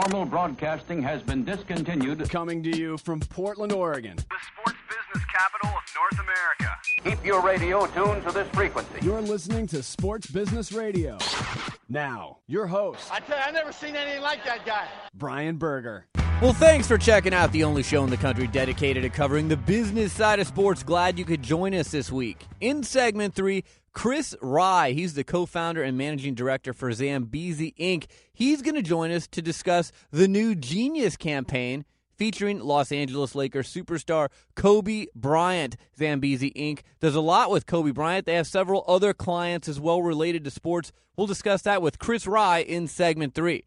Normal broadcasting has been discontinued. Coming to you from Portland, Oregon. The sports business capital of North America. Keep your radio tuned to this frequency. You're listening to Sports Business Radio. Now, your host, I tell you, I never seen anything like that guy. Brian Berger. Well, thanks for checking out the only show in the country dedicated to covering the business side of sports. Glad you could join us this week. In segment three, Chris Raih, he's the co founder and managing director for Zambezi Inc. He's going to join us to discuss the new Genius campaign featuring Los Angeles Lakers superstar Kobe Bryant. Zambezi Inc. does a lot with Kobe Bryant. They have several other clients as well related to sports. We'll discuss that with Chris Raih in segment three.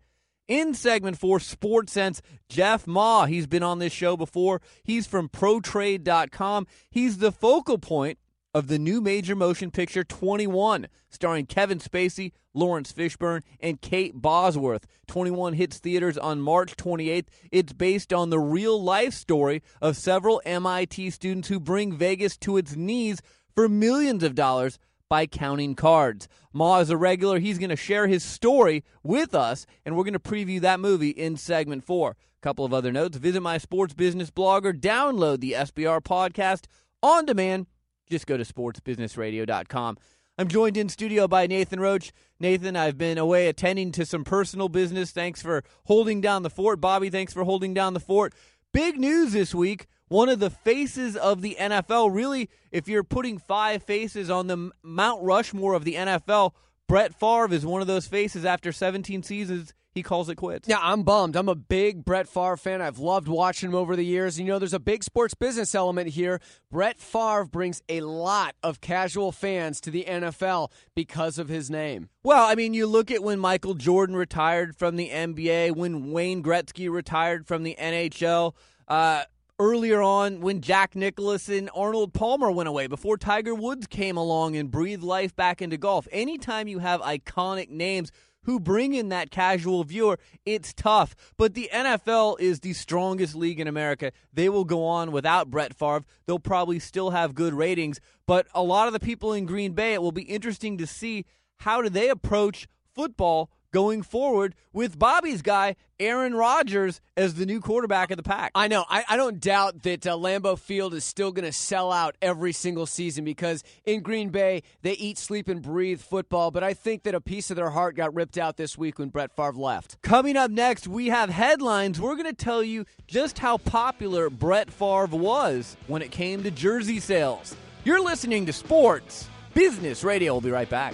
In segment four, Sports Sense, Jeff Ma. He's been on this show before. He's from ProTrade.com. He's the focal point of the new major motion picture 21, starring Kevin Spacey, Laurence Fishburne, and Kate Bosworth. 21 hits theaters on March 28th. It's based on the real life story of several MIT students who bring Vegas to its knees for millions of dollars by counting cards. Ma is a regular. He's going to share his story with us, and we're going to preview that movie in segment four. A couple of other notes visit my sports business blogger, download the SBR podcast on demand. Just go to sportsbusinessradio.com. I'm joined in studio by Nathan Roach. Nathan, I've been away attending to some personal business. Thanks for holding down the fort. Bobby, thanks for holding down the fort. Big news this week. One of the faces of the NFL, really, if you're putting five faces on the Mount Rushmore of the NFL, Brett Favre is one of those faces after 17 seasons he calls it quits. Yeah, I'm bummed. I'm a big Brett Favre fan. I've loved watching him over the years. You know, there's a big sports business element here. Brett Favre brings a lot of casual fans to the NFL because of his name. Well, I mean, you look at when Michael Jordan retired from the NBA, when Wayne Gretzky retired from the NHL. Uh, earlier on when Jack Nicklaus and Arnold Palmer went away, before Tiger Woods came along and breathed life back into golf. Anytime you have iconic names who bring in that casual viewer, it's tough. But the NFL is the strongest league in America. They will go on without Brett Favre. They'll probably still have good ratings. But a lot of the people in Green Bay, it will be interesting to see how do they approach football going forward with Bobby's guy, Aaron Rodgers, as the new quarterback of the pack. I know. I, I don't doubt that uh, Lambeau Field is still going to sell out every single season because in Green Bay, they eat, sleep, and breathe football. But I think that a piece of their heart got ripped out this week when Brett Favre left. Coming up next, we have headlines. We're going to tell you just how popular Brett Favre was when it came to jersey sales. You're listening to Sports Business Radio. We'll be right back.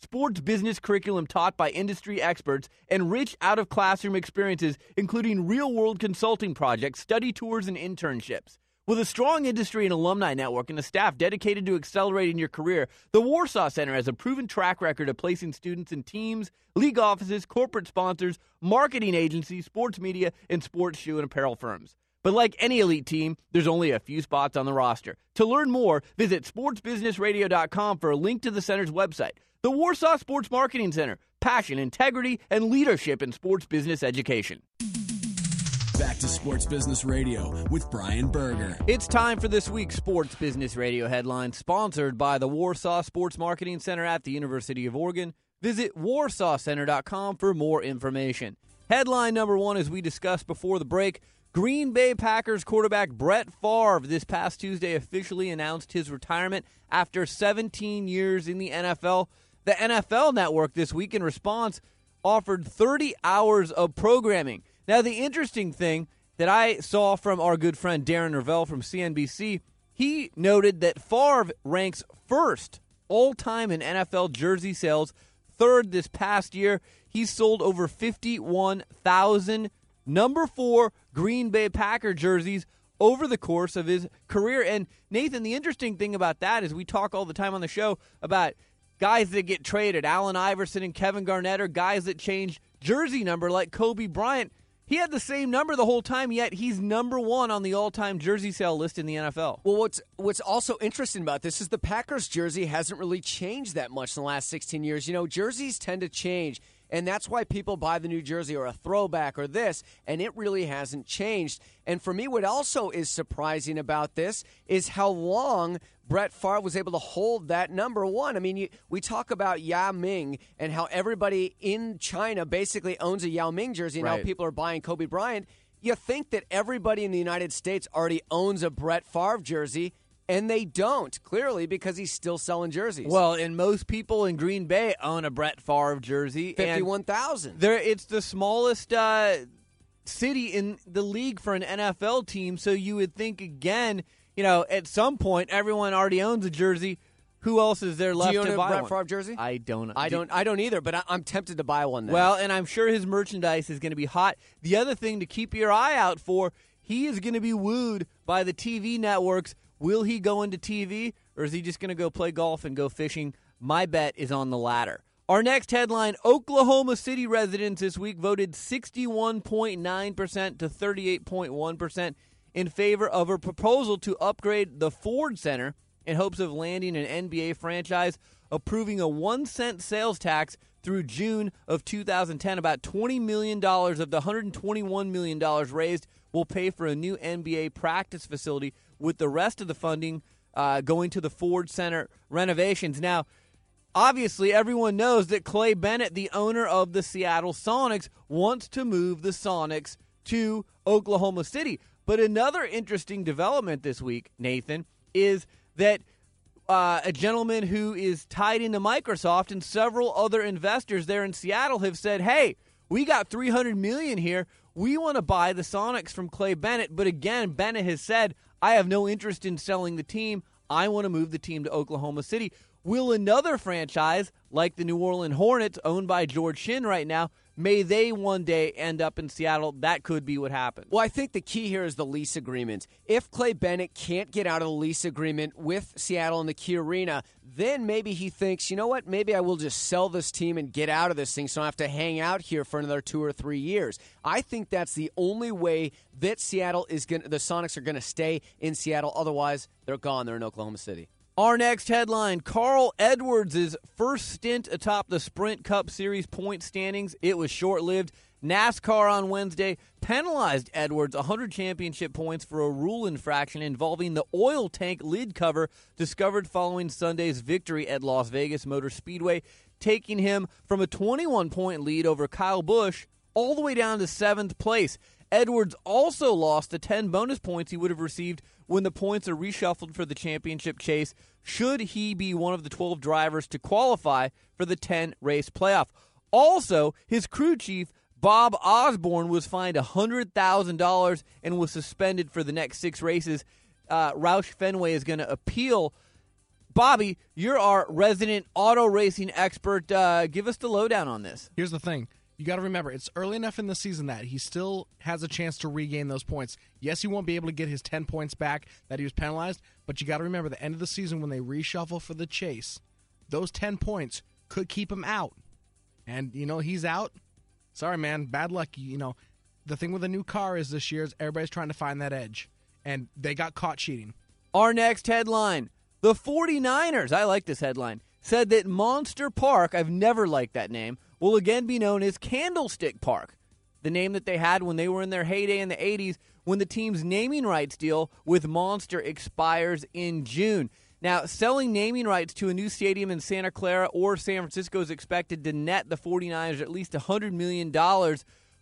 sports business curriculum taught by industry experts, and rich out of classroom experiences, including real world consulting projects, study tours, and internships. With a strong industry and alumni network and a staff dedicated to accelerating your career, the Warsaw Center has a proven track record of placing students in teams, league offices, corporate sponsors, marketing agencies, sports media, and sports shoe and apparel firms. But like any elite team, there's only a few spots on the roster. To learn more, visit sportsbusinessradio.com for a link to the center's website. The Warsaw Sports Marketing Center. Passion, integrity, and leadership in sports business education. Back to Sports Business Radio with Brian Berger. It's time for this week's Sports Business Radio headline, sponsored by the Warsaw Sports Marketing Center at the University of Oregon. Visit warsawcenter.com for more information. Headline number one, as we discussed before the break, Green Bay Packers quarterback Brett Favre this past Tuesday officially announced his retirement after 17 years in the NFL. The NFL network this week, in response, offered 30 hours of programming. Now, the interesting thing that I saw from our good friend Darren Rovell from CNBC, he noted that Favre ranks first all time in NFL jersey sales, third this past year. He sold over 51,000 number four Green Bay Packer jerseys over the course of his career. And Nathan, the interesting thing about that is we talk all the time on the show about guys that get traded. Allen Iverson and Kevin Garnett are guys that change jersey number like Kobe Bryant. He had the same number the whole time, yet he's number one on the all-time jersey sale list in the NFL. Well, what's what's also interesting about this is the Packers jersey hasn't really changed that much in the last 16 years. You know, jerseys tend to change, and that's why people buy the new jersey or a throwback or this, and it really hasn't changed. And for me, what also is surprising about this is how long Brett Favre was able to hold that number one. I mean, you, we talk about Yao Ming and how everybody in China basically owns a Yao Ming jersey, and Right. how people are buying Kobe Bryant. You think that everybody in the United States already owns a Brett Favre jersey, and they don't, clearly, because he's still selling jerseys. Well, and most people in Green Bay own a Brett Favre jersey. 51,000. There, it's the smallest uh, city in the league for an NFL team. So you would think again, you know, at some point everyone already owns a jersey. Who else is there left Do you own to a buy Brett one? Favre jersey? I don't. I do- don't. I don't either. But I, I'm tempted to buy one. Now. Well, and I'm sure his merchandise is going to be hot. The other thing to keep your eye out for, he is going to be wooed by the TV networks. Will he go into TV or is he just going to go play golf and go fishing? My bet is on the latter. Our next headline Oklahoma City residents this week voted 61.9% to 38.1% in favor of a proposal to upgrade the Ford Center in hopes of landing an NBA franchise, approving a one cent sales tax through June of 2010. About $20 million of the $121 million raised will pay for a new NBA practice facility, with the rest of the funding uh, going to the Ford Center renovations. Now, obviously, everyone knows that Clay Bennett, the owner of the Seattle Sonics, wants to move the Sonics to Oklahoma City. But another interesting development this week, Nathan, is that uh, a gentleman who is tied into Microsoft and several other investors there in Seattle have said, "Hey, we got 300 million here. We want to buy the Sonics from Clay Bennett." But again, Bennett has said, "I have no interest in selling the team. I want to move the team to Oklahoma City." Will another franchise like the New Orleans Hornets, owned by George Shinn right now, may they one day end up in Seattle? That could be what happens. Well, I think the key here is the lease agreement. If Clay Bennett can't get out of the lease agreement with Seattle and the Key Arena, then maybe he thinks, you know what, maybe I will just sell this team and get out of this thing so I have to hang out here for another two or three years. I think that's the only way that Seattle is going to, the Sonics are going to stay in Seattle. Otherwise, they're gone. They're in Oklahoma City. Our next headline Carl Edwards' first stint atop the Sprint Cup Series point standings. It was short lived. NASCAR on Wednesday penalized Edwards 100 championship points for a rule infraction involving the oil tank lid cover discovered following Sunday's victory at Las Vegas Motor Speedway, taking him from a 21 point lead over Kyle Busch all the way down to seventh place. Edwards also lost the 10 bonus points he would have received when the points are reshuffled for the championship chase, should he be one of the 12 drivers to qualify for the 10 race playoff. Also, his crew chief, Bob Osborne, was fined $100,000 and was suspended for the next six races. Uh, Roush Fenway is going to appeal. Bobby, you're our resident auto racing expert. Uh, give us the lowdown on this. Here's the thing. You got to remember, it's early enough in the season that he still has a chance to regain those points. Yes, he won't be able to get his 10 points back that he was penalized, but you got to remember the end of the season when they reshuffle for the chase, those 10 points could keep him out. And, you know, he's out. Sorry, man. Bad luck. You know, the thing with a new car is this year is everybody's trying to find that edge. And they got caught cheating. Our next headline The 49ers, I like this headline, said that Monster Park, I've never liked that name, will again be known as Candlestick Park, the name that they had when they were in their heyday in the 80s when the team's naming rights deal with Monster expires in June. Now, selling naming rights to a new stadium in Santa Clara or San Francisco is expected to net the 49ers at least $100 million.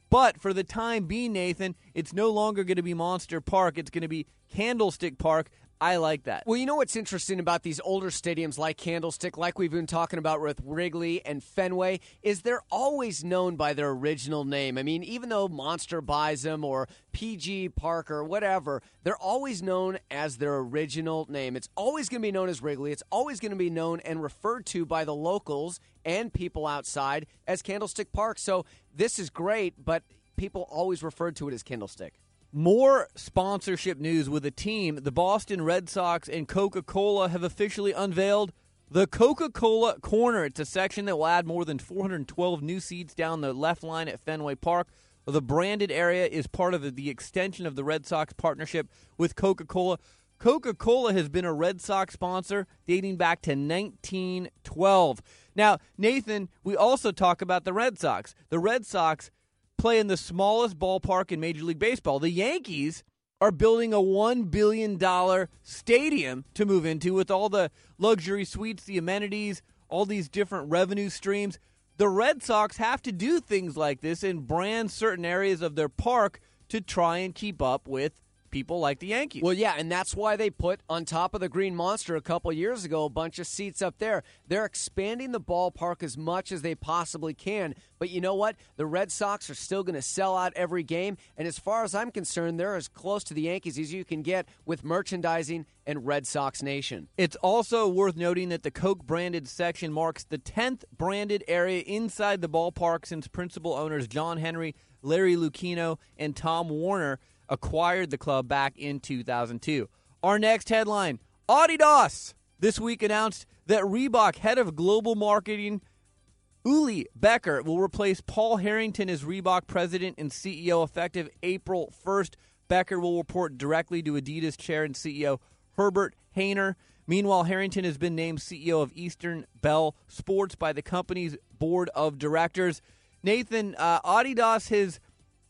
But for the time being, Nathan, it's no longer going to be Monster Park. It's going to be Candlestick Park. I like that. Well, you know what's interesting about these older stadiums like Candlestick, like we've been talking about with Wrigley and Fenway, is they're always known by their original name. I mean, even though Monster buys them or PG Park or whatever, they're always known as their original name. It's always going to be known as Wrigley. It's always going to be known and referred to by the locals and people outside as Candlestick Park. So this is great, but people always referred to it as Candlestick. More sponsorship news with a team. The Boston Red Sox and Coca Cola have officially unveiled the Coca Cola Corner. It's a section that will add more than 412 new seats down the left line at Fenway Park. The branded area is part of the extension of the Red Sox partnership with Coca Cola. Coca Cola has been a Red Sox sponsor dating back to 1912. Now, Nathan, we also talk about the Red Sox. The Red Sox play in the smallest ballpark in Major League Baseball. The Yankees are building a $1 billion stadium to move into with all the luxury suites, the amenities, all these different revenue streams. The Red Sox have to do things like this and brand certain areas of their park to try and keep up with people like the Yankees. Well, yeah, and that's why they put on top of the Green Monster a couple years ago a bunch of seats up there. They're expanding the ballpark as much as they possibly can. But you know what? The Red Sox are still going to sell out every game. And as far as I'm concerned, they're as close to the Yankees as you can get with merchandising and Red Sox Nation. It's also worth noting that the Coke branded section marks the 10th branded area inside the ballpark since principal owners John Henry, Larry Lucchino, and Tom Werner acquired the club back in 2002. Our next headline Adidas this week announced that Reebok head of global marketing Uli Becker will replace Paul Harrington as Reebok president and CEO effective April 1st. Becker will report directly to Adidas chair and CEO Herbert Hainer. Meanwhile, Harrington has been named CEO of Eastern Bell Sports by the company's board of directors. Nathan, uh, Adidas has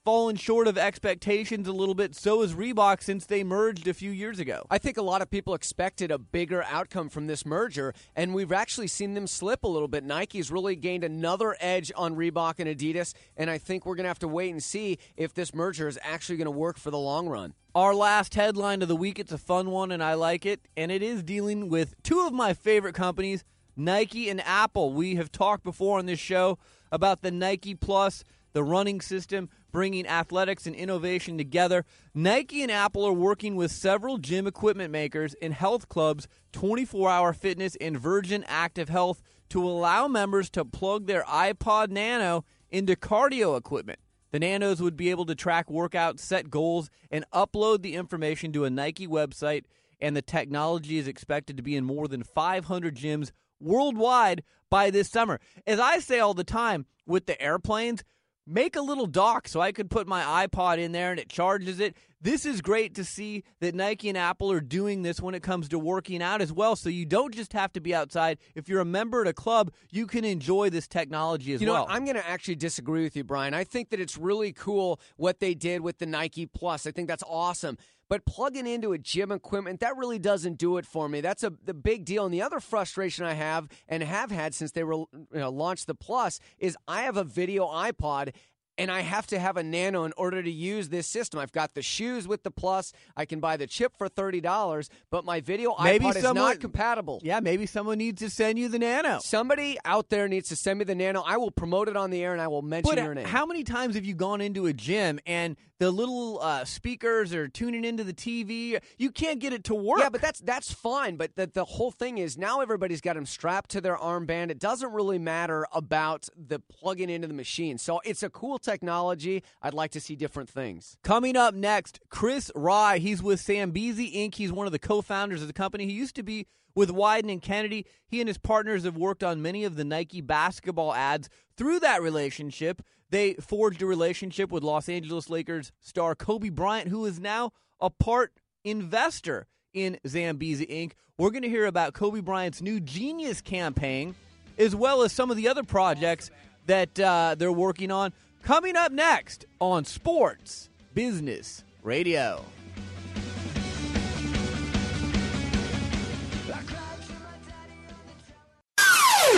fallen short of expectations a little bit. So has Reebok since they merged a few years ago. I think a lot of people expected a bigger outcome from this merger, and we've actually seen them slip a little bit. Nike's really gained another edge on Reebok and Adidas, and I think we're going to have to wait and see if this merger is actually going to work for the long run. Our last headline of the week, it's a fun one, and I like it, and it is dealing with two of my favorite companies, Nike and Apple. We have talked before on this show about the Nike Plus, the running system bringing athletics and innovation together. Nike and Apple are working with several gym equipment makers and health clubs, 24 hour fitness, and Virgin Active Health to allow members to plug their iPod Nano into cardio equipment. The Nanos would be able to track workouts, set goals, and upload the information to a Nike website, and the technology is expected to be in more than 500 gyms worldwide by this summer. As I say all the time with the airplanes, make a little dock so I could put my iPod in there and it charges it. This is great to see that Nike and Apple are doing this when it comes to working out as well. So you don't just have to be outside. If you're a member at a club, you can enjoy this technology as you know, well. I'm going to actually disagree with you, Brian. I think that it's really cool what they did with the Nike Plus. I think that's awesome. But plugging into a gym equipment, that really doesn't do it for me. That's a the big deal. And the other frustration I have and have had since they were you know, launched the Plus is I have a video iPod and I have to have a Nano in order to use this system. I've got the shoes with the Plus. I can buy the chip for thirty dollars, but my video Maybe iPod is not compatible. yeah, maybe someone needs to send you the Nano. Somebody out there needs to send me the Nano. I will promote it on the air and I will mention But your name. how many times have you gone into a gym and the little uh, speakers are tuning into the TV? You can't get it to work. Yeah, but that's that's fine. But the, the whole thing is now everybody's got them strapped to their armband. It doesn't really matter about the plugging into the machine. So it's a cool technology. I'd like to see different things. Coming up next, Chris Raih. He's with Zambezi Inc. He's one of the co-founders of the company. He used to be with Wieden and Kennedy. He and his partners have worked on many of the Nike basketball ads. Through that relationship, they forged a relationship with Los Angeles Lakers star Kobe Bryant, who is now a part investor in Zambezi Inc. We're going to hear about Kobe Bryant's new Genius campaign, as well as some of the other projects that uh, they're working on. Coming up next on Sports Business Radio.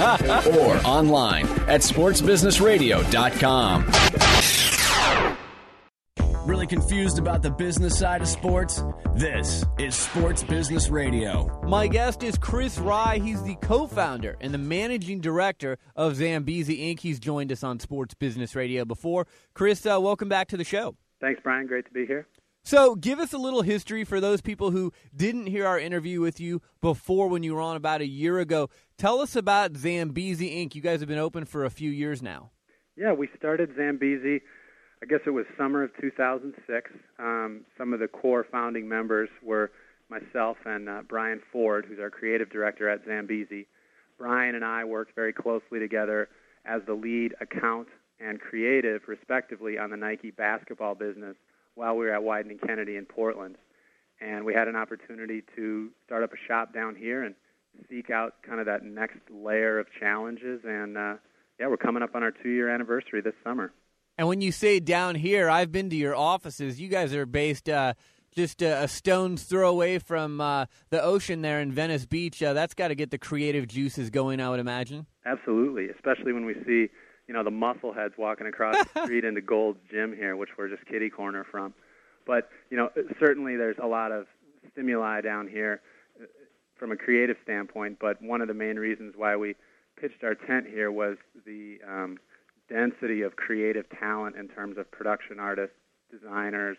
or online at sportsbusinessradio.com. Really confused about the business side of sports? This is Sports Business Radio. My guest is Chris Raih. He's the co founder and the managing director of Zambezi Inc. He's joined us on Sports Business Radio before. Chris, uh, welcome back to the show. Thanks, Brian. Great to be here. So, give us a little history for those people who didn't hear our interview with you before when you were on about a year ago. Tell us about Zambezi Inc. You guys have been open for a few years now. Yeah, we started Zambezi, I guess it was summer of 2006. Um, some of the core founding members were myself and uh, Brian Ford, who's our creative director at Zambezi. Brian and I worked very closely together as the lead account and creative, respectively, on the Nike basketball business while we were at Widening Kennedy in Portland. And we had an opportunity to start up a shop down here and seek out kind of that next layer of challenges. And uh, yeah, we're coming up on our two year anniversary this summer. And when you say down here, I've been to your offices. You guys are based uh, just a, a, stone's throw away from uh, the ocean there in Venice Beach. Uh, that's got to get the creative juices going, I would imagine. Absolutely, especially when we see you know the muscleheads walking across the street into Gold's Gym here, which we're just kitty corner from. But you know, certainly there's a lot of stimuli down here uh, from a creative standpoint. But one of the main reasons why we pitched our tent here was the um, density of creative talent in terms of production artists, designers,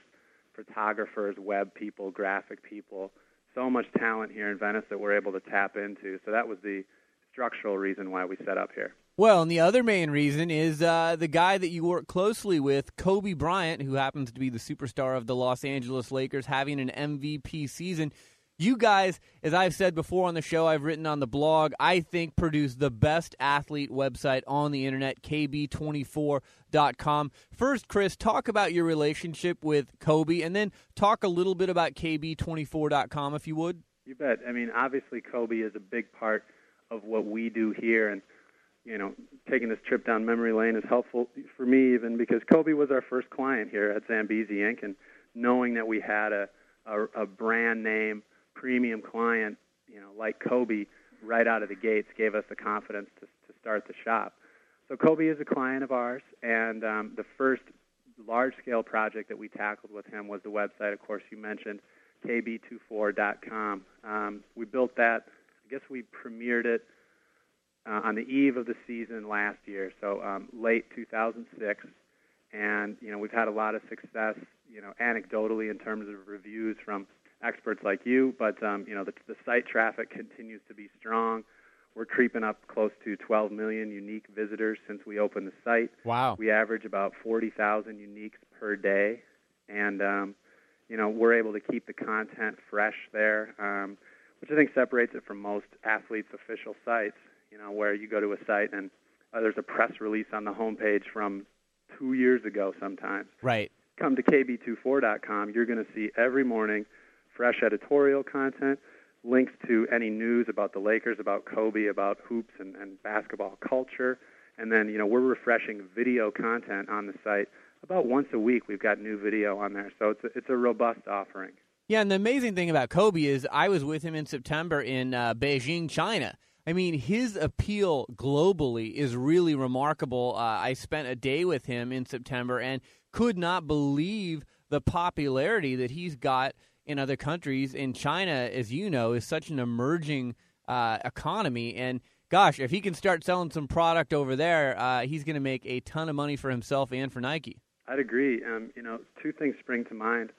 photographers, web people, graphic people. So much talent here in Venice that we're able to tap into. So that was the structural reason why we set up here. Well, and the other main reason is uh, the guy that you work closely with, Kobe Bryant, who happens to be the superstar of the Los Angeles Lakers, having an MVP season. You guys, as I've said before on the show, I've written on the blog, I think produce the best athlete website on the internet, kb24.com. First, Chris, talk about your relationship with Kobe, and then talk a little bit about kb24.com, if you would. You bet. I mean, obviously, Kobe is a big part of what we do here, and you know, taking this trip down memory lane is helpful for me even because Kobe was our first client here at Zambezi Inc. and knowing that we had a, a, a brand name premium client, you know, like Kobe right out of the gates gave us the confidence to, to start the shop. So Kobe is a client of ours, and um, the first large-scale project that we tackled with him was the website, of course, you mentioned, kb24.com. Um, we built that. I guess we premiered it uh, on the eve of the season last year, so um, late 2006. And you know we've had a lot of success, you know, anecdotally in terms of reviews from experts like you. But um, you know the, the site traffic continues to be strong. We're creeping up close to 12 million unique visitors since we opened the site. Wow. We average about 40,000 uniques per day, and um, you know we're able to keep the content fresh there, um, which I think separates it from most athletes' official sites you know, where you go to a site and uh, there's a press release on the homepage from two years ago sometimes. Right. Come to kb24.com. You're going to see every morning fresh editorial content, links to any news about the Lakers, about Kobe, about hoops and, and basketball culture. And then, you know, we're refreshing video content on the site about once a week. We've got new video on there. So it's a, it's a robust offering. Yeah, and the amazing thing about Kobe is I was with him in September in uh, Beijing, China I mean, his appeal globally is really remarkable. Uh, I spent a day with him in September and could not believe the popularity that he's got in other countries. In China, as you know, is such an emerging uh, economy. And gosh, if he can start selling some product over there, uh, he's going to make a ton of money for himself and for Nike. I'd agree. Um, you know, two things spring to mind.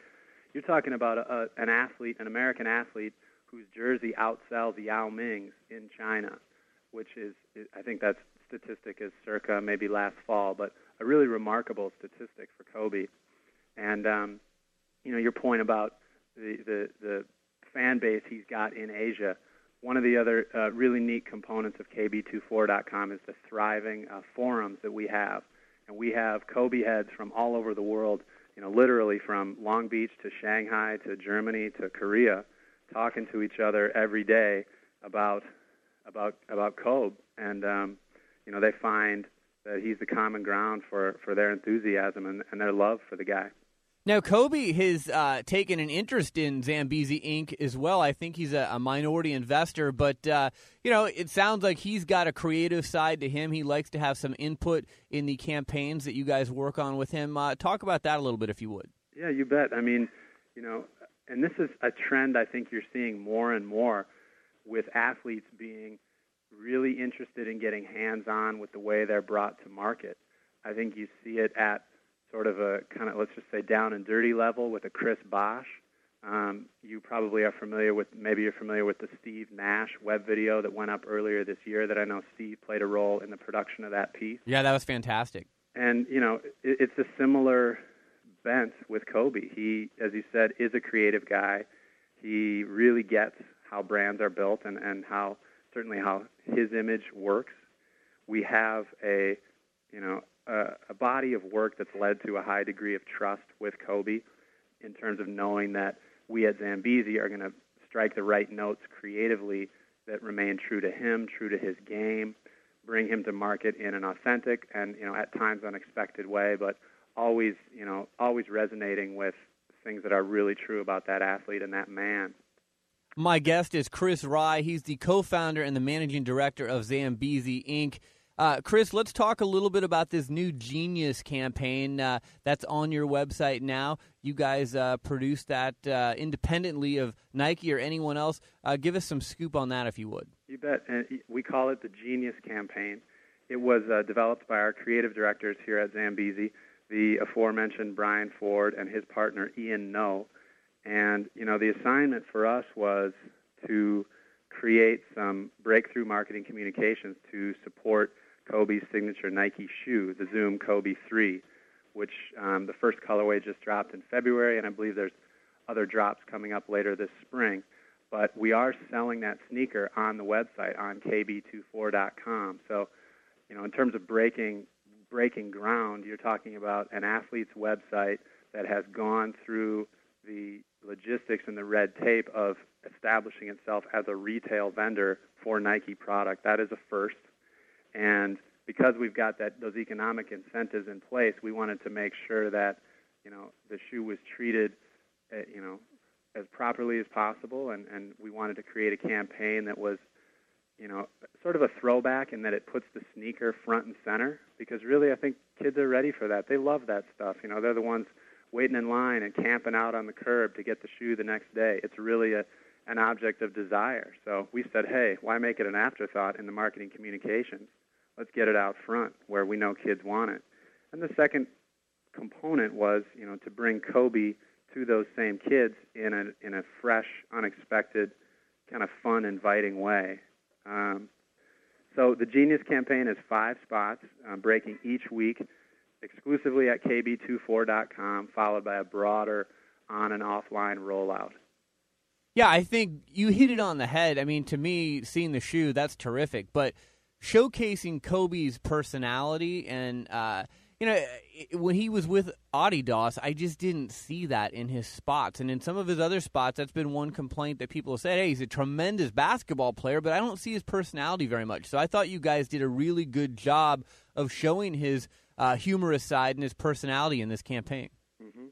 You're talking about a, a, an athlete, an American athlete whose jersey outsells Yao Ming's in China, which is, I think that statistic is circa maybe last fall, but a really remarkable statistic for Kobe. And um, you know your point about the, the the fan base he's got in Asia, one of the other uh, really neat components of KB24.com is the thriving uh, forums that we have. And we have Kobe heads from all over the world, you know, literally from Long Beach to Shanghai to Germany to Korea, talking to each other every day about about about Kobe. And um, you know, they find that he's the common ground for, for their enthusiasm and, and their love for the guy. Now, Kobe has uh, taken an interest in Zambezi Inc. as well. I think he's a, a minority investor, but uh, you know, it sounds like he's got a creative side to him. He likes to have some input in the campaigns that you guys work on with him. Uh, talk about that a little bit, if you would. Yeah, you bet. I mean, you know, and this is a trend I think you're seeing more and more with athletes being really interested in getting hands-on with the way they're brought to market. I think you see it at sort of a kind of let's just say down and dirty level with a Chris Bosh. Um, you probably are familiar with maybe you're familiar with the Steve Nash web video that went up earlier this year that I know Steve played a role in the production of that piece. Yeah, that was fantastic. And you know, it, it's a similar with Kobe. He, as you said, is a creative guy. He really gets how brands are built and, and how certainly how his image works. We have a you know a, a body of work that's led to a high degree of trust with Kobe in terms of knowing that we at Zambezi are going to strike the right notes creatively that remain true to him, true to his game, bring him to market in an authentic and you know at times unexpected way, but always you know always resonating with things that are really true about that athlete and that man. My guest is Chris Raih. He's the co-founder and the managing director of Zambezi Inc. Uh, Chris, let's talk a little bit about this new Genius campaign uh, that's on your website now. You guys uh, produced that uh, independently of Nike or anyone else. Uh, give us some scoop on that, if you would. You bet. And we call it the Genius campaign. It was uh, developed by our creative directors here at Zambezi, the aforementioned Brian Ford and his partner Ian No. And you know, the assignment for us was to create some breakthrough marketing communications to support Kobe's signature Nike shoe, the Zoom Kobe 3, which um, the first colorway just dropped in February, and I believe there's other drops coming up later this spring. But we are selling that sneaker on the website on kb24.com. So, you know, in terms of breaking breaking ground, you're talking about an athlete's website that has gone through the logistics and the red tape of establishing itself as a retail vendor for Nike product. That is a first. And because we've got that those economic incentives in place, we wanted to make sure that you know the shoe was treated, uh, you know, as properly as possible, and and we wanted to create a campaign that was, you know, sort of a throwback in that it puts the sneaker front and center because really I think kids are ready for that. They love that stuff. You know, they're the ones waiting in line and camping out on the curb to get the shoe the next day. It's really a an object of desire. So we said, hey, why make it an afterthought in the marketing communications? let's get it out front where we know kids want it. And the second component was, you know, to bring Kobe to those same kids in a in a fresh, unexpected, kind of fun, inviting way. Um, so the Genius campaign is five spots, uh, breaking each week, exclusively at kb24.com, followed by a broader on and offline rollout. Yeah, I think you hit it on the head. I mean, to me, seeing the shoe, that's terrific. But showcasing Kobe's personality and uh, you know when he was with Adidas, I just didn't see that in his spots, and in some of his other spots, that's been one complaint that people have said. Hey, he's a tremendous basketball player, but I don't see his personality very much. So I thought you guys did a really good job of showing his uh, humorous side and his personality in this campaign. Mm-hmm.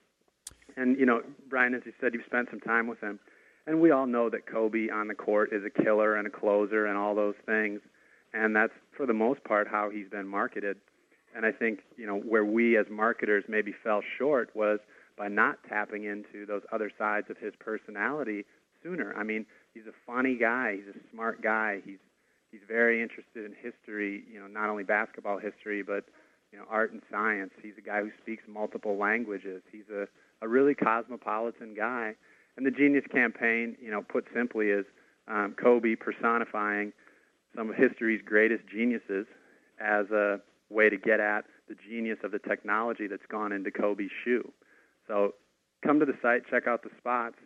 And you know, Brian, as you said, you've spent some time with him, and we all know that Kobe on the court is a killer and a closer and all those things and that's for the most part how he's been marketed. And I think you know where we as marketers maybe fell short was by not tapping into those other sides of his personality sooner. I mean, he's a funny guy, he's a smart guy, he's he's very interested in history, you know, not only basketball history but you know art and science. He's a guy who speaks multiple languages. He's a a really cosmopolitan guy. And the Genius campaign, you know, put simply, is um, Kobe personifying some of history's greatest geniuses as a way to get at the genius of the technology that's gone into Kobe's shoe. So come to the site, check out the spots,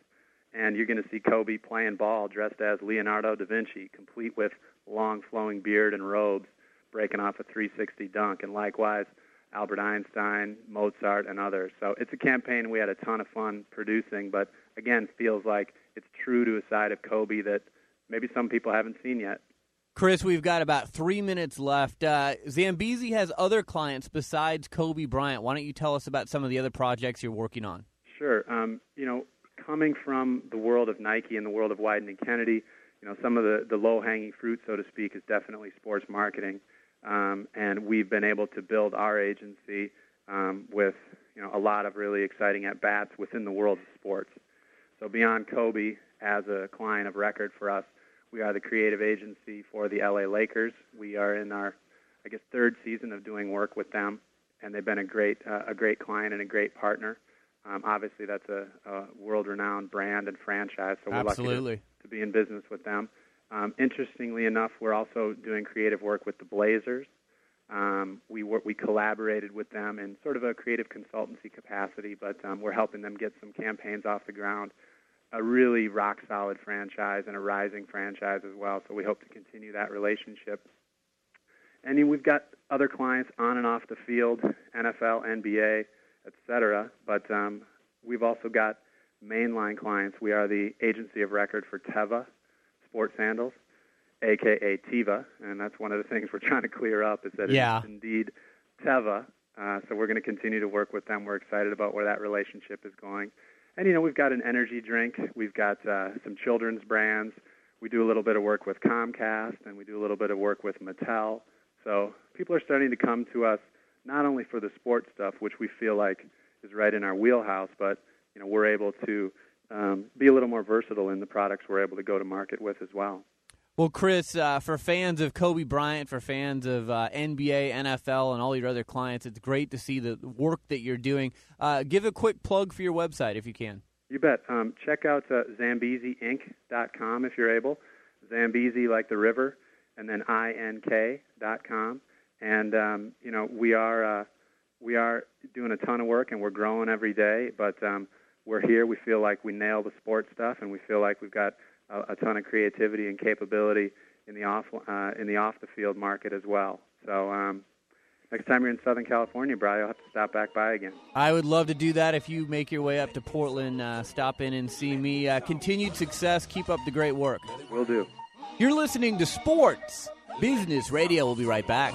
and you're going to see Kobe playing ball dressed as Leonardo da Vinci, complete with long flowing beard and robes, breaking off a 360 dunk, and likewise Albert Einstein, Mozart, and others. So it's a campaign we had a ton of fun producing, but again, feels like it's true to a side of Kobe that maybe some people haven't seen yet. Chris, we've got about three minutes left. Uh, Zambezi has other clients besides Kobe Bryant. Why don't you tell us about some of the other projects you're working on? Sure. Um, you know, coming from the world of Nike and the world of Wieden and Kennedy, you know, some of the, the low-hanging fruit, so to speak, is definitely sports marketing. Um, and we've been able to build our agency um, with, you know, a lot of really exciting at-bats within the world of sports. So beyond Kobe as a client of record for us, we are the creative agency for the LA Lakers. We are in our, I guess, third season of doing work with them, and they've been a great, uh, a great client and a great partner. Um, obviously, that's a, a world-renowned brand and franchise, so we're Absolutely. lucky to, to be in business with them. Um, interestingly enough, we're also doing creative work with the Blazers. Um, we wor- we collaborated with them in sort of a creative consultancy capacity, but um, we're helping them get some campaigns off the ground a really rock solid franchise and a rising franchise as well. So we hope to continue that relationship. And we've got other clients on and off the field, NFL, NBA, etc. But um, we've also got mainline clients. We are the agency of record for Teva Sports Sandals, aka Teva, and that's one of the things we're trying to clear up is that Yeah. it's indeed Teva. Uh, so we're going to continue to work with them. We're excited about where that relationship is going. And you know, we've got an energy drink. We've got uh, some children's brands. We do a little bit of work with Comcast, and we do a little bit of work with Mattel. So people are starting to come to us not only for the sports stuff, which we feel like is right in our wheelhouse, but you know, we're able to um, be a little more versatile in the products we're able to go to market with as well. Well, Chris, uh, for fans of Kobe Bryant, for fans of uh, NBA, NFL, and all your other clients, it's great to see the work that you're doing. Uh, give a quick plug for your website if you can. You bet. Um, check out uh, ZambeziInc.com if you're able. Zambezi like the river, and then ink.com. And um, you know we are uh, we are doing a ton of work, and we're growing every day. But um, we're here. We feel like we nail the sports stuff, and we feel like we've got a, a ton of creativity and capability in the off uh, in the off the field market as well. So. Um, Next time you're in Southern California, Brian, you'll have to stop back by again. I would love to do that if you make your way up to Portland. Uh, stop in and see me. Uh, continued success. Keep up the great work. Will do. You're listening to Sports Business Radio. We'll be right back.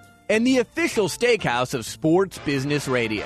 and the official steakhouse of Sports Business Radio.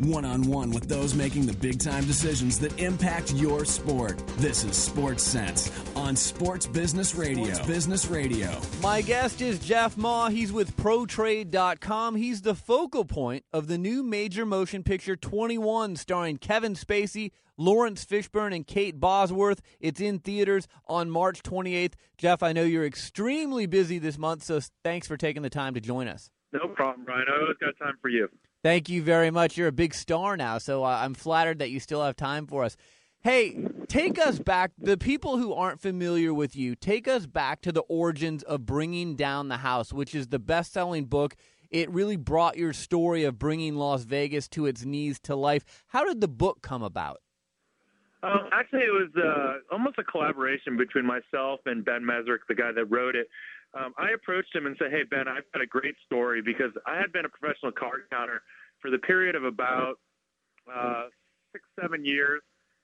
One on one with those making the big time decisions that impact your sport. This is Sports Sense on Sports Business Radio. Sports Business Radio. My guest is Jeff Ma. He's with ProTrade.com. He's the focal point of the new major motion picture 21, starring Kevin Spacey, Laurence Fishburne, and Kate Bosworth. It's in theaters on March 28th. Jeff, I know you're extremely busy this month, so thanks for taking the time to join us. No problem, Brian. I always got time for you. Thank you very much. You're a big star now, so I'm flattered that you still have time for us. Hey, take us back. The people who aren't familiar with you, take us back to the origins of Bringing Down the House, which is the best selling book. It really brought your story of bringing Las Vegas to its knees to life. How did the book come about? Um, actually, it was uh, almost a collaboration between myself and Ben Mezrich, the guy that wrote it. Um, I approached him and said, "Hey Ben, I've got a great story because I had been a professional card counter for the period of about uh, six, seven years,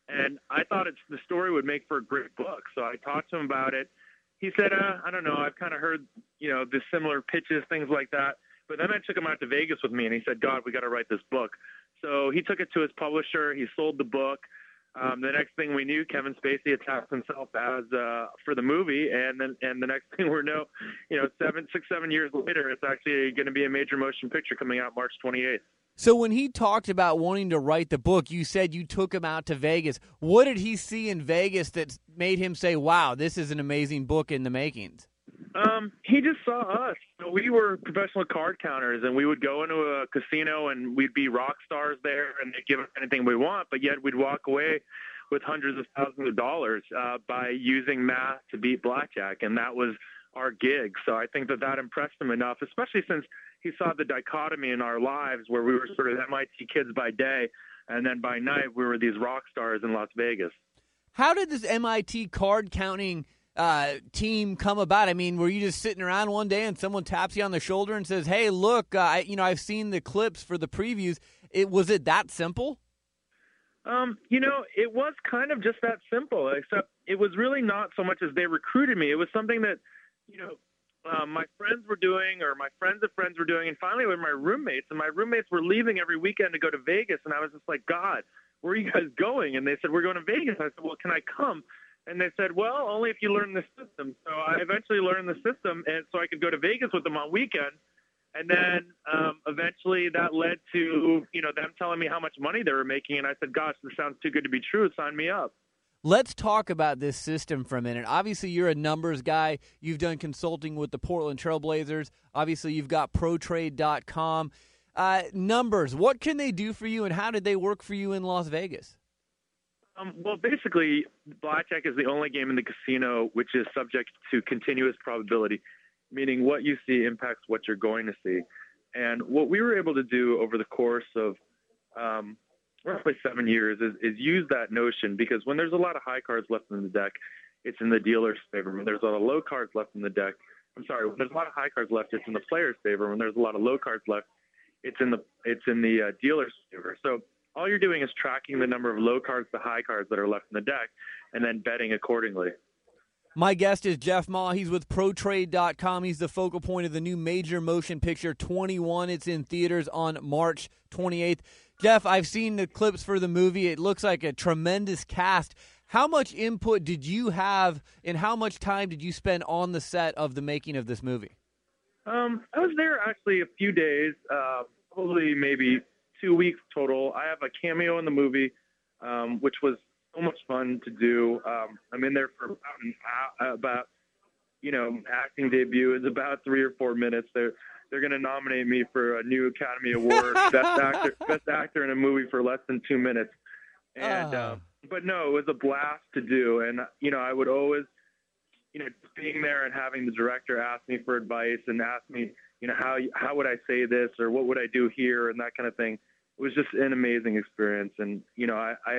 and I thought it's the story would make for a great book. So I talked to him about it. He said, uh, "I don't know. I've kind of heard, you know, the similar pitches, things like that." But then I took him out to Vegas with me, and he said, "God, we got to write this book." So he took it to his publisher. He sold the book. Um, the next thing we knew, Kevin Spacey attached himself as uh, for the movie, and then and the next thing we know, you know, seven, six, seven years later, it's actually going to be a major motion picture coming out March 28th. So when he talked about wanting to write the book, you said you took him out to Vegas. What did he see in Vegas that made him say, "Wow, this is an amazing book in the makings"? Um, he just saw us. We were professional card counters, and we would go into a casino and we'd be rock stars there, and they'd give us anything we want. But yet we'd walk away with hundreds of thousands of dollars uh, by using math to beat blackjack, and that was our gig. So I think that that impressed him enough, especially since he saw the dichotomy in our lives where we were sort of MIT kids by day, and then by night we were these rock stars in Las Vegas. How did this MIT card counting uh, team come about? I mean, were you just sitting around one day and someone taps you on the shoulder and says, "Hey, look, uh, I, you know, I've seen the clips for the previews." It was it that simple? Um, you know, it was kind of just that simple, except it was really not so much as they recruited me. It was something that, you know, um, my friends were doing, or my friends of friends were doing, and finally with my roommates, and my roommates were leaving every weekend to go to Vegas, and I was just like, God, where are you guys going? And they said, We're going to Vegas. I said, Well, can I come? And they said, Well, only if you learn the system. So I eventually learned the system, and so I could go to Vegas with them on weekends. And then um, eventually that led to you know them telling me how much money they were making, and I said, "Gosh, this sounds too good to be true. Sign me up." Let's talk about this system for a minute. Obviously, you're a numbers guy. You've done consulting with the Portland Trailblazers. Obviously, you've got ProTrade.com. Uh, numbers, what can they do for you, and how did they work for you in Las Vegas? Um, well, basically, blackjack is the only game in the casino which is subject to continuous probability, meaning what you see impacts what you're going to see. And what we were able to do over the course of um, roughly seven years is, is use that notion because when there's a lot of high cards left in the deck, it's in the dealer's favor. When there's a lot of low cards left in the deck, I'm sorry, when there's a lot of high cards left, it's in the player's favor. When there's a lot of low cards left, it's in the it's in the uh, dealer's favor. So all you're doing is tracking the number of low cards to high cards that are left in the deck, and then betting accordingly. My guest is Jeff Ma. He's with ProTrade.com. He's the focal point of the new major motion picture 21. It's in theaters on March 28th. Jeff, I've seen the clips for the movie. It looks like a tremendous cast. How much input did you have, and how much time did you spend on the set of the making of this movie? Um, I was there actually a few days, uh, probably maybe two weeks total. I have a cameo in the movie, um, which was so much fun to do. Um, I'm in there for about, an hour, about you know, acting debut is about three or four minutes. They're they're going to nominate me for a new Academy Award, best actor, best actor in a movie for less than two minutes. And Oh. uh, but no, it was a blast to do, and you know, I would always, you know, being there and having the director ask me for advice and ask me, you know, how how would I say this or what would I do here and that kind of thing. It was just an amazing experience, and you know, I, I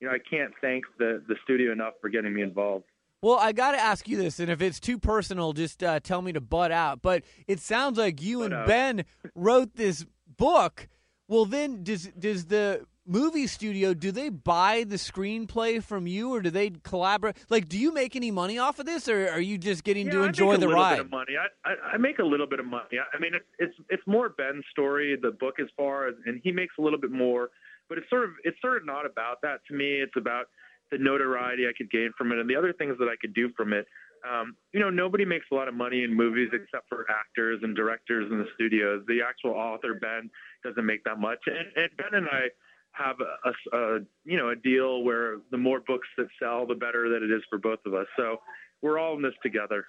you know, I can't thank the the studio enough for getting me involved. Well, I got to ask you this, and if it's too personal, just uh, tell me to butt out. But it sounds like you and out. Ben wrote this book. Well, then does does the movie studio do they buy the screenplay from you, or do they collaborate? Like, do you make any money off of this, or are you just getting yeah, to I enjoy make a the little ride? Bit of money. I, I I make a little bit of money. I, I mean, it's it's it's more Ben's story, the book as far as, and he makes a little bit more. But it's sort of it's sort of not about that to me. It's about the notoriety I could gain from it and the other things that I could do from it. Um, you know, nobody makes a lot of money in movies except for actors and directors in the studios. The actual author Ben doesn't make that much, and, and Ben and I have a, a, a you know a deal where the more books that sell, the better that it is for both of us. So we're all in this together.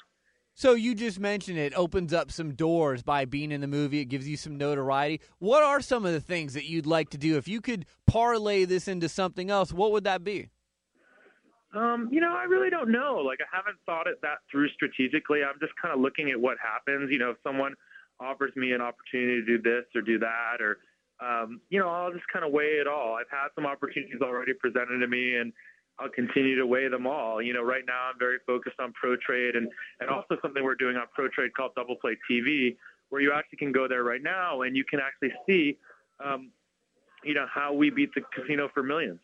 So you just mentioned it opens up some doors by being in the movie. It gives you some notoriety. What are some of the things that you'd like to do if you could parlay this into something else? What would that be? Um, you know, I really don't know. Like, I haven't thought it that through strategically. I'm just kind of looking at what happens. You know, if someone offers me an opportunity to do this or do that, or, um, you know, I'll just kind of weigh it all. I've had some opportunities already presented to me, and I'll continue to weigh them all. You know, right now I'm very focused on Pro Trade and, and also something we're doing on Pro Trade called Double Play TV, where you actually can go there right now and you can actually see, um, you know how we beat the casino for millions.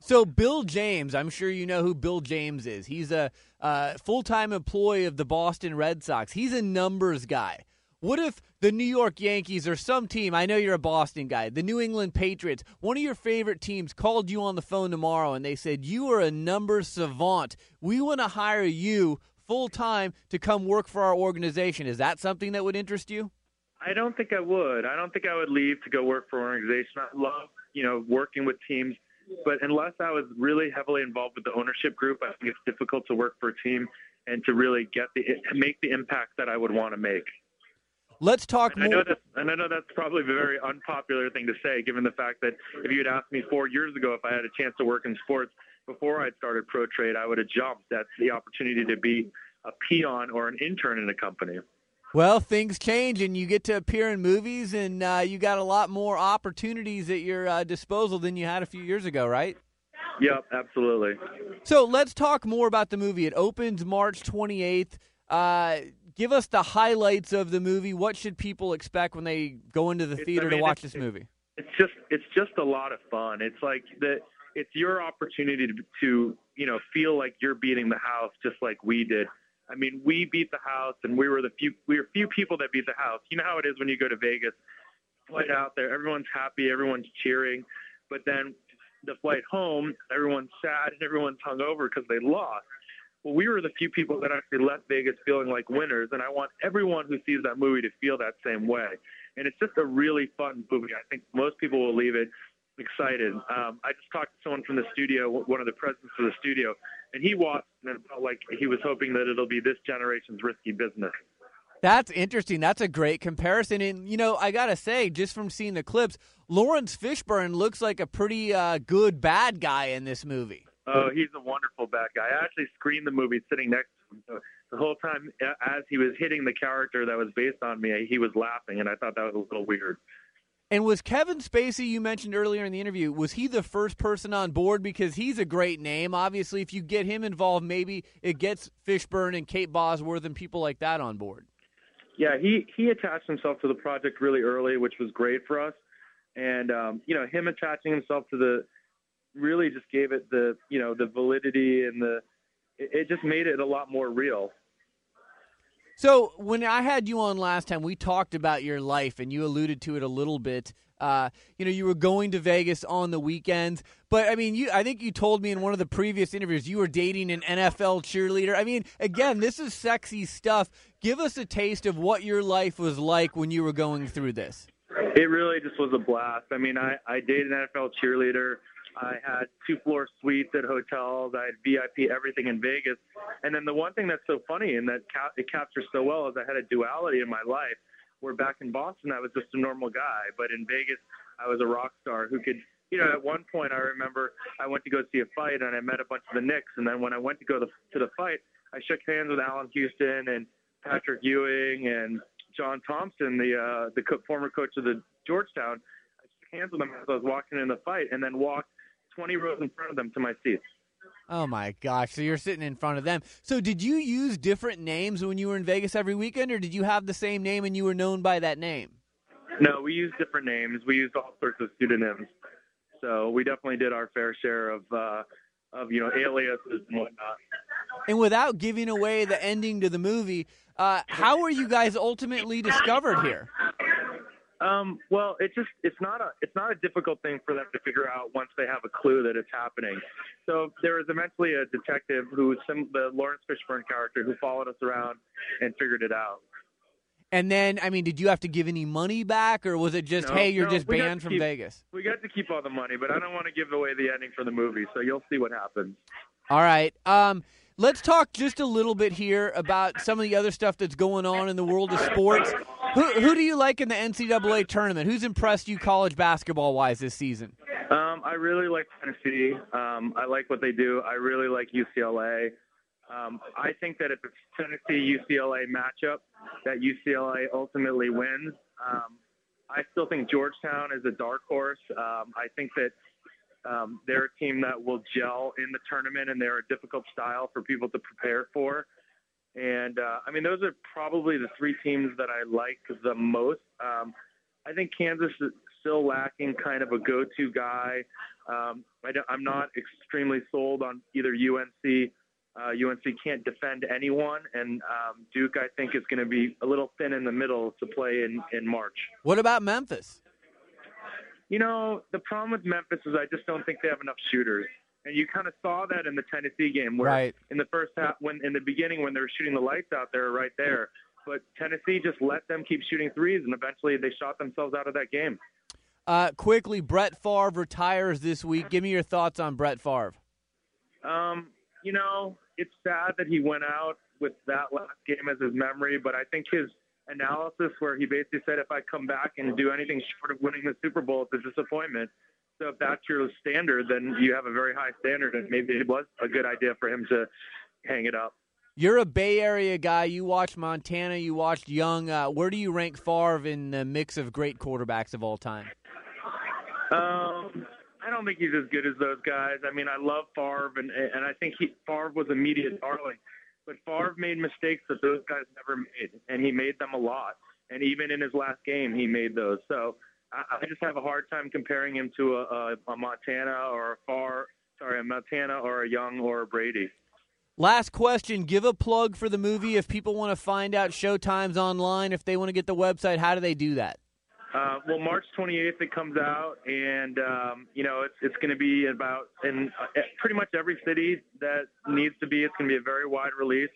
So Bill James, I'm sure you know who Bill James is. He's a uh, full-time employee of the Boston Red Sox. He's a numbers guy. What if the New York Yankees or some team, I know you're a Boston guy, the New England Patriots, one of your favorite teams called you on the phone tomorrow and they said, You are a numbers savant. We want to hire you full time to come work for our organization. Is that something that would interest you? I don't think I would. I don't think I would leave to go work for an organization. I love, you know, working with teams, but unless I was really heavily involved with the ownership group, I think it's difficult to work for a team and to really get the make the impact that I would want to make. Let's talk and more. I know that, and I know that's probably a very unpopular thing to say, given the fact that if you had asked me four years ago if I had a chance to work in sports before I'd started pro trade, I would have jumped at the opportunity to be a peon or an intern in a company. Well, things change, and you get to appear in movies, and uh, you got a lot more opportunities at your uh, disposal than you had a few years ago, right? Yep, absolutely. So let's talk more about the movie. It opens March 28th. Uh, give us the highlights of the movie. What should people expect when they go into the theater I mean, to watch this movie? It's just it's just a lot of fun. It's like the it's your opportunity to, to you know feel like you're beating the house just like we did. I mean, we beat the house, and we were the few we were few people that beat the house. You know how it is when you go to Vegas, flight out there, everyone's happy, everyone's cheering, but then the flight home, everyone's sad and everyone's hungover because they lost. Well, we were the few people that actually left Vegas feeling like winners, and I want everyone who sees that movie to feel that same way. And it's just a really fun movie. I think most people will leave it excited. Um, I just talked to someone from the studio, one of the presidents of the studio, and he watched and felt like he was hoping that it'll be this generation's risky business. That's interesting. That's a great comparison. And, you know, I got to say, just from seeing the clips, Laurence Fishburne looks like a pretty uh, good bad guy in this movie. Oh, he's a wonderful bad guy. I actually screened the movie sitting next to him. So the whole time, as he was hitting the character that was based on me, he was laughing, and I thought that was a little weird. And was Kevin Spacey, you mentioned earlier in the interview, was he the first person on board? Because he's a great name. Obviously, if you get him involved, maybe it gets Fishburne and Kate Bosworth and people like that on board. Yeah, he he attached himself to the project really early, which was great for us. And um, you know, him attaching himself to the really just gave it the you know the validity and the it, just made it a lot more real. So when I had you on last time, we talked about your life, and you alluded to it a little bit. Uh, you know, you were going to Vegas on the weekends, but I mean, you. I think you told me in one of the previous interviews you were dating an NFL cheerleader. I mean, again, this is sexy stuff. Give us a taste of what your life was like when you were going through this. It really just was a blast. I mean, I I dated an NFL cheerleader. I had two floor suites at hotels. I had VIP everything in Vegas. And then the one thing that's so funny and that ca- it captures so well is I had a duality in my life. Where back in Boston, I was just a normal guy, but in Vegas, I was a rock star who could. You know, at one point, I remember I went to go see a fight and I met a bunch of the Knicks. And then when I went to go to, to the fight, I shook hands with Allan Houston and Patrick Ewing and John Thompson, the uh, the co- former coach of the Georgetown. I shook hands with them as I was walking in the fight, and then walked 20 rows in front of them to my seats. Oh my gosh! So you're sitting in front of them. So did you use different names when you were in Vegas every weekend, or did you have the same name and you were known by that name? No, we used different names. We used all sorts of pseudonyms. So we definitely did our fair share of uh, of you know aliases and whatnot. And without giving away the ending to the movie, uh, how were you guys ultimately discovered here? Um, well, it just it's not a it's not a difficult thing for them to figure out once they have a clue that it's happening. So there was eventually a detective who some the Laurence Fishburne character who followed us around and figured it out. And then, I mean, did you have to give any money back, or was it just, No, hey, you're no, just banned from keep- Vegas? We got to keep all the money, but I don't want to give away the ending for the movie, so you'll see what happens. All right. Um, let's talk just a little bit here about some of the other stuff that's going on in the world of sports. Who, who do you like in the NCAA tournament? Who's impressed you college basketball wise this season? Um, I really like Tennessee. Um, I like what they do. I really like UCLA. Um, I think that if it's Tennessee UCLA matchup, that UCLA ultimately wins. Um, I still think Georgetown is a dark horse. Um, I think that um, they're a team that will gel in the tournament, and they're a difficult style for people to prepare for. And uh, I mean, those are probably the three teams that I like the most. Um, I think Kansas is still lacking kind of a go-to guy. Um, I am not extremely sold on either UNC. Uh, UNC can't defend anyone, and um, Duke, I think, is going to be a little thin in the middle to play in, in March. What about Memphis? You know, the problem with Memphis is I just don't think they have enough shooters. And you kind of saw that in the Tennessee game, where right. in the first half, when in the beginning when they were shooting the lights out, they were right there. But Tennessee just let them keep shooting threes, and eventually they shot themselves out of that game. Uh, quickly, Brett Favre retires this week. Give me your thoughts on Brett Favre. Um, you know, it's sad that he went out with that last game as his memory, but I think his analysis where he basically said, if I come back and do anything short of winning the Super Bowl, it's a disappointment. So if that's your standard, then you have a very high standard, and maybe it was a good idea for him to hang it up. You're a Bay Area guy. You watched Montana. You watched Young. Uh, where do you rank Favre in the mix of great quarterbacks of all time? Um, I don't think he's as good as those guys. I mean, I love Favre, and and I think he Favre was a media darling, but Favre made mistakes that those guys never made, and he made them a lot. And even in his last game, he made those. So I, I just have a hard time comparing him to a, a, a Montana or a Far, sorry, a Montana or a Young or a Brady. Last question. Give a plug for the movie if people want to find out showtimes online. If they want to get the website, how do they do that? Uh, well, March 28th it comes out, and um, you know it's it's going to be about in uh, pretty much every city that needs to be. It's going to be a very wide release,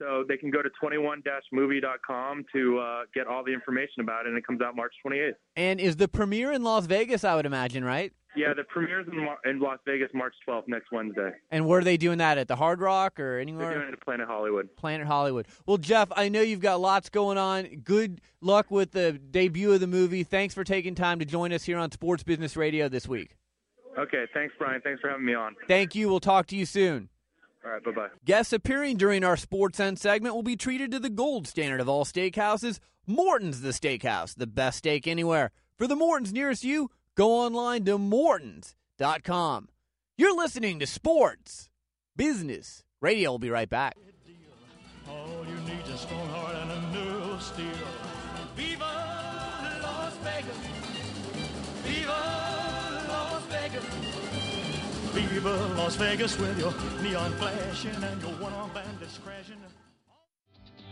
so they can go to 21-movie.com to uh, get all the information about it, and it comes out March 28th. And is the premiere in Las Vegas? I would imagine, right? Yeah, the premiere's in, Mar- in Las Vegas March 12th, next Wednesday. And where are they doing that? At the Hard Rock or anywhere? They're doing it at Planet Hollywood. Planet Hollywood. Well, Jeff, I know you've got lots going on. Good luck with the debut of the movie. Thanks for taking time to join us here on Sports Business Radio this week. Okay, thanks, Brian. Thanks for having me on. Thank you. We'll talk to you soon. All right, bye bye. Guests appearing during our Sports End segment will be treated to the gold standard of all steakhouses Morton's the Steakhouse, the best steak anywhere. For the Mortons nearest you, go online to Mortons.com. You're listening to Sports Business Radio. We'll be right back. All Viva Las Vegas with your neon flashing and your one-armed bandits crashing.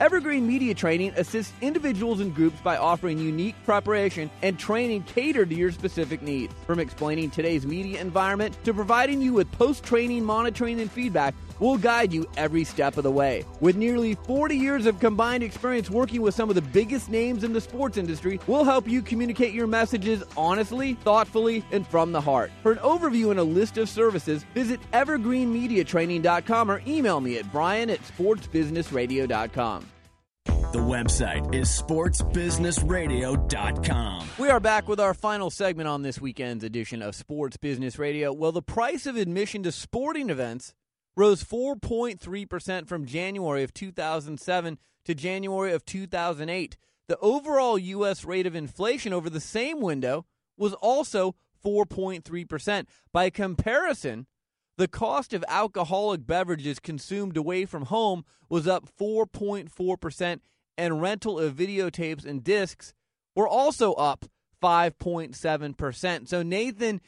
Evergreen Media Training assists individuals and groups by offering unique preparation and training catered to your specific needs. From explaining today's media environment to providing you with post training monitoring and feedback, we'll guide you every step of the way. With nearly 40 years of combined experience working with some of the biggest names in the sports industry, we'll help you communicate your messages honestly, thoughtfully, and from the heart. For an overview and a list of services, visit evergreenmediatraining.com or email me at brian at sportsbusinessradio.com. The website is sportsbusinessradio.com. We are back with our final segment on this weekend's edition of Sports Business Radio. Well, the price of admission to sporting events rose 4.3% from January of 2007 to January of 2008. The overall U.S. rate of inflation over the same window was also 4.3%. By comparison, the cost of alcoholic beverages consumed away from home was up 4.4%, and rental of videotapes and discs were also up 5.7%. So, Nathan,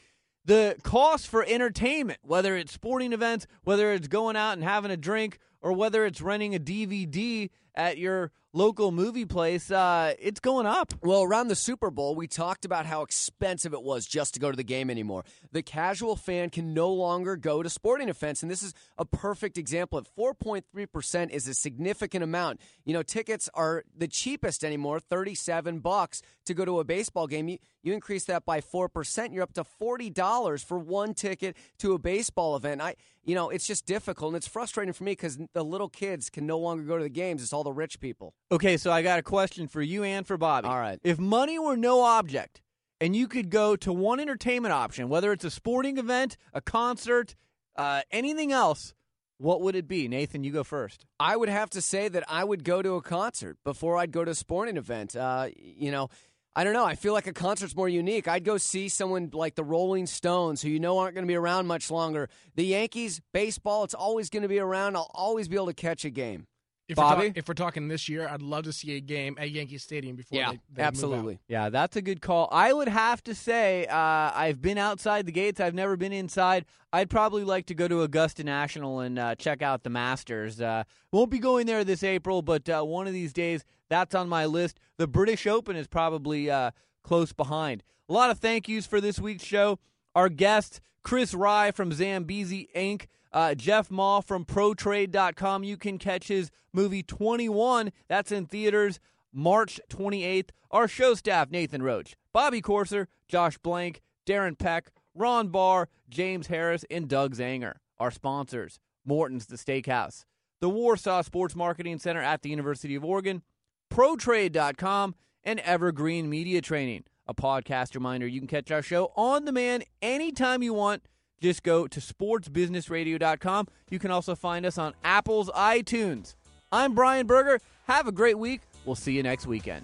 the cost for entertainment, whether it's sporting events, whether it's going out and having a drink, or whether it's renting a DVD at your local movie place, uh, it's going up. Well, around the Super Bowl, we talked about how expensive it was just to go to the game anymore. The casual fan can no longer go to sporting events, and this is a perfect example. At 4.3% is a significant amount. You know, tickets are the cheapest anymore, 37 bucks to go to a baseball game. You, you increase that by 4%, you're up to $40 for one ticket to a baseball event. I you know, it's just difficult and it's frustrating for me cuz the little kids can no longer go to the games. It's all the rich people. Okay, so I got a question for you and for Bobby. All right. If money were no object and you could go to one entertainment option, whether it's a sporting event, a concert, uh, anything else, what would it be? Nathan, you go first. I would have to say that I would go to a concert before I'd go to a sporting event. Uh, you know, I don't know. I feel like a concert's more unique. I'd go see someone like the Rolling Stones, who you know aren't going to be around much longer. The Yankees, baseball, it's always going to be around. I'll always be able to catch a game. If Bobby? We're talk- if we're talking this year, I'd love to see a game at Yankee Stadium before Yeah, they, they move absolutely. Yeah, that's a good call. I would have to say uh, I've been outside the gates. I've never been inside. I'd probably like to go to Augusta National and uh, check out the Masters. Uh, won't be going there this April, but uh, one of these days that's on my list. The British Open is probably uh, close behind. A lot of thank yous for this week's show. Our guest, Chris Raih from Zambezi Inc., uh, Jeff Ma from ProTrade.com. You can catch his movie 21. That's in theaters March 28th. Our show staff, Nathan Roach, Bobby Corser, Josh Blank, Darren Peck, Ron Barr, James Harris, and Doug Zanger. Our sponsors, Morton's The Steakhouse, the Warsaw Sports Marketing Center at the University of Oregon, ProTrade.com, and Evergreen Media Training. A podcast reminder you can catch our show on demand anytime you want. Just go to sportsbusinessradio.com. You can also find us on Apple's iTunes. I'm Brian Berger. Have a great week. We'll see you next weekend.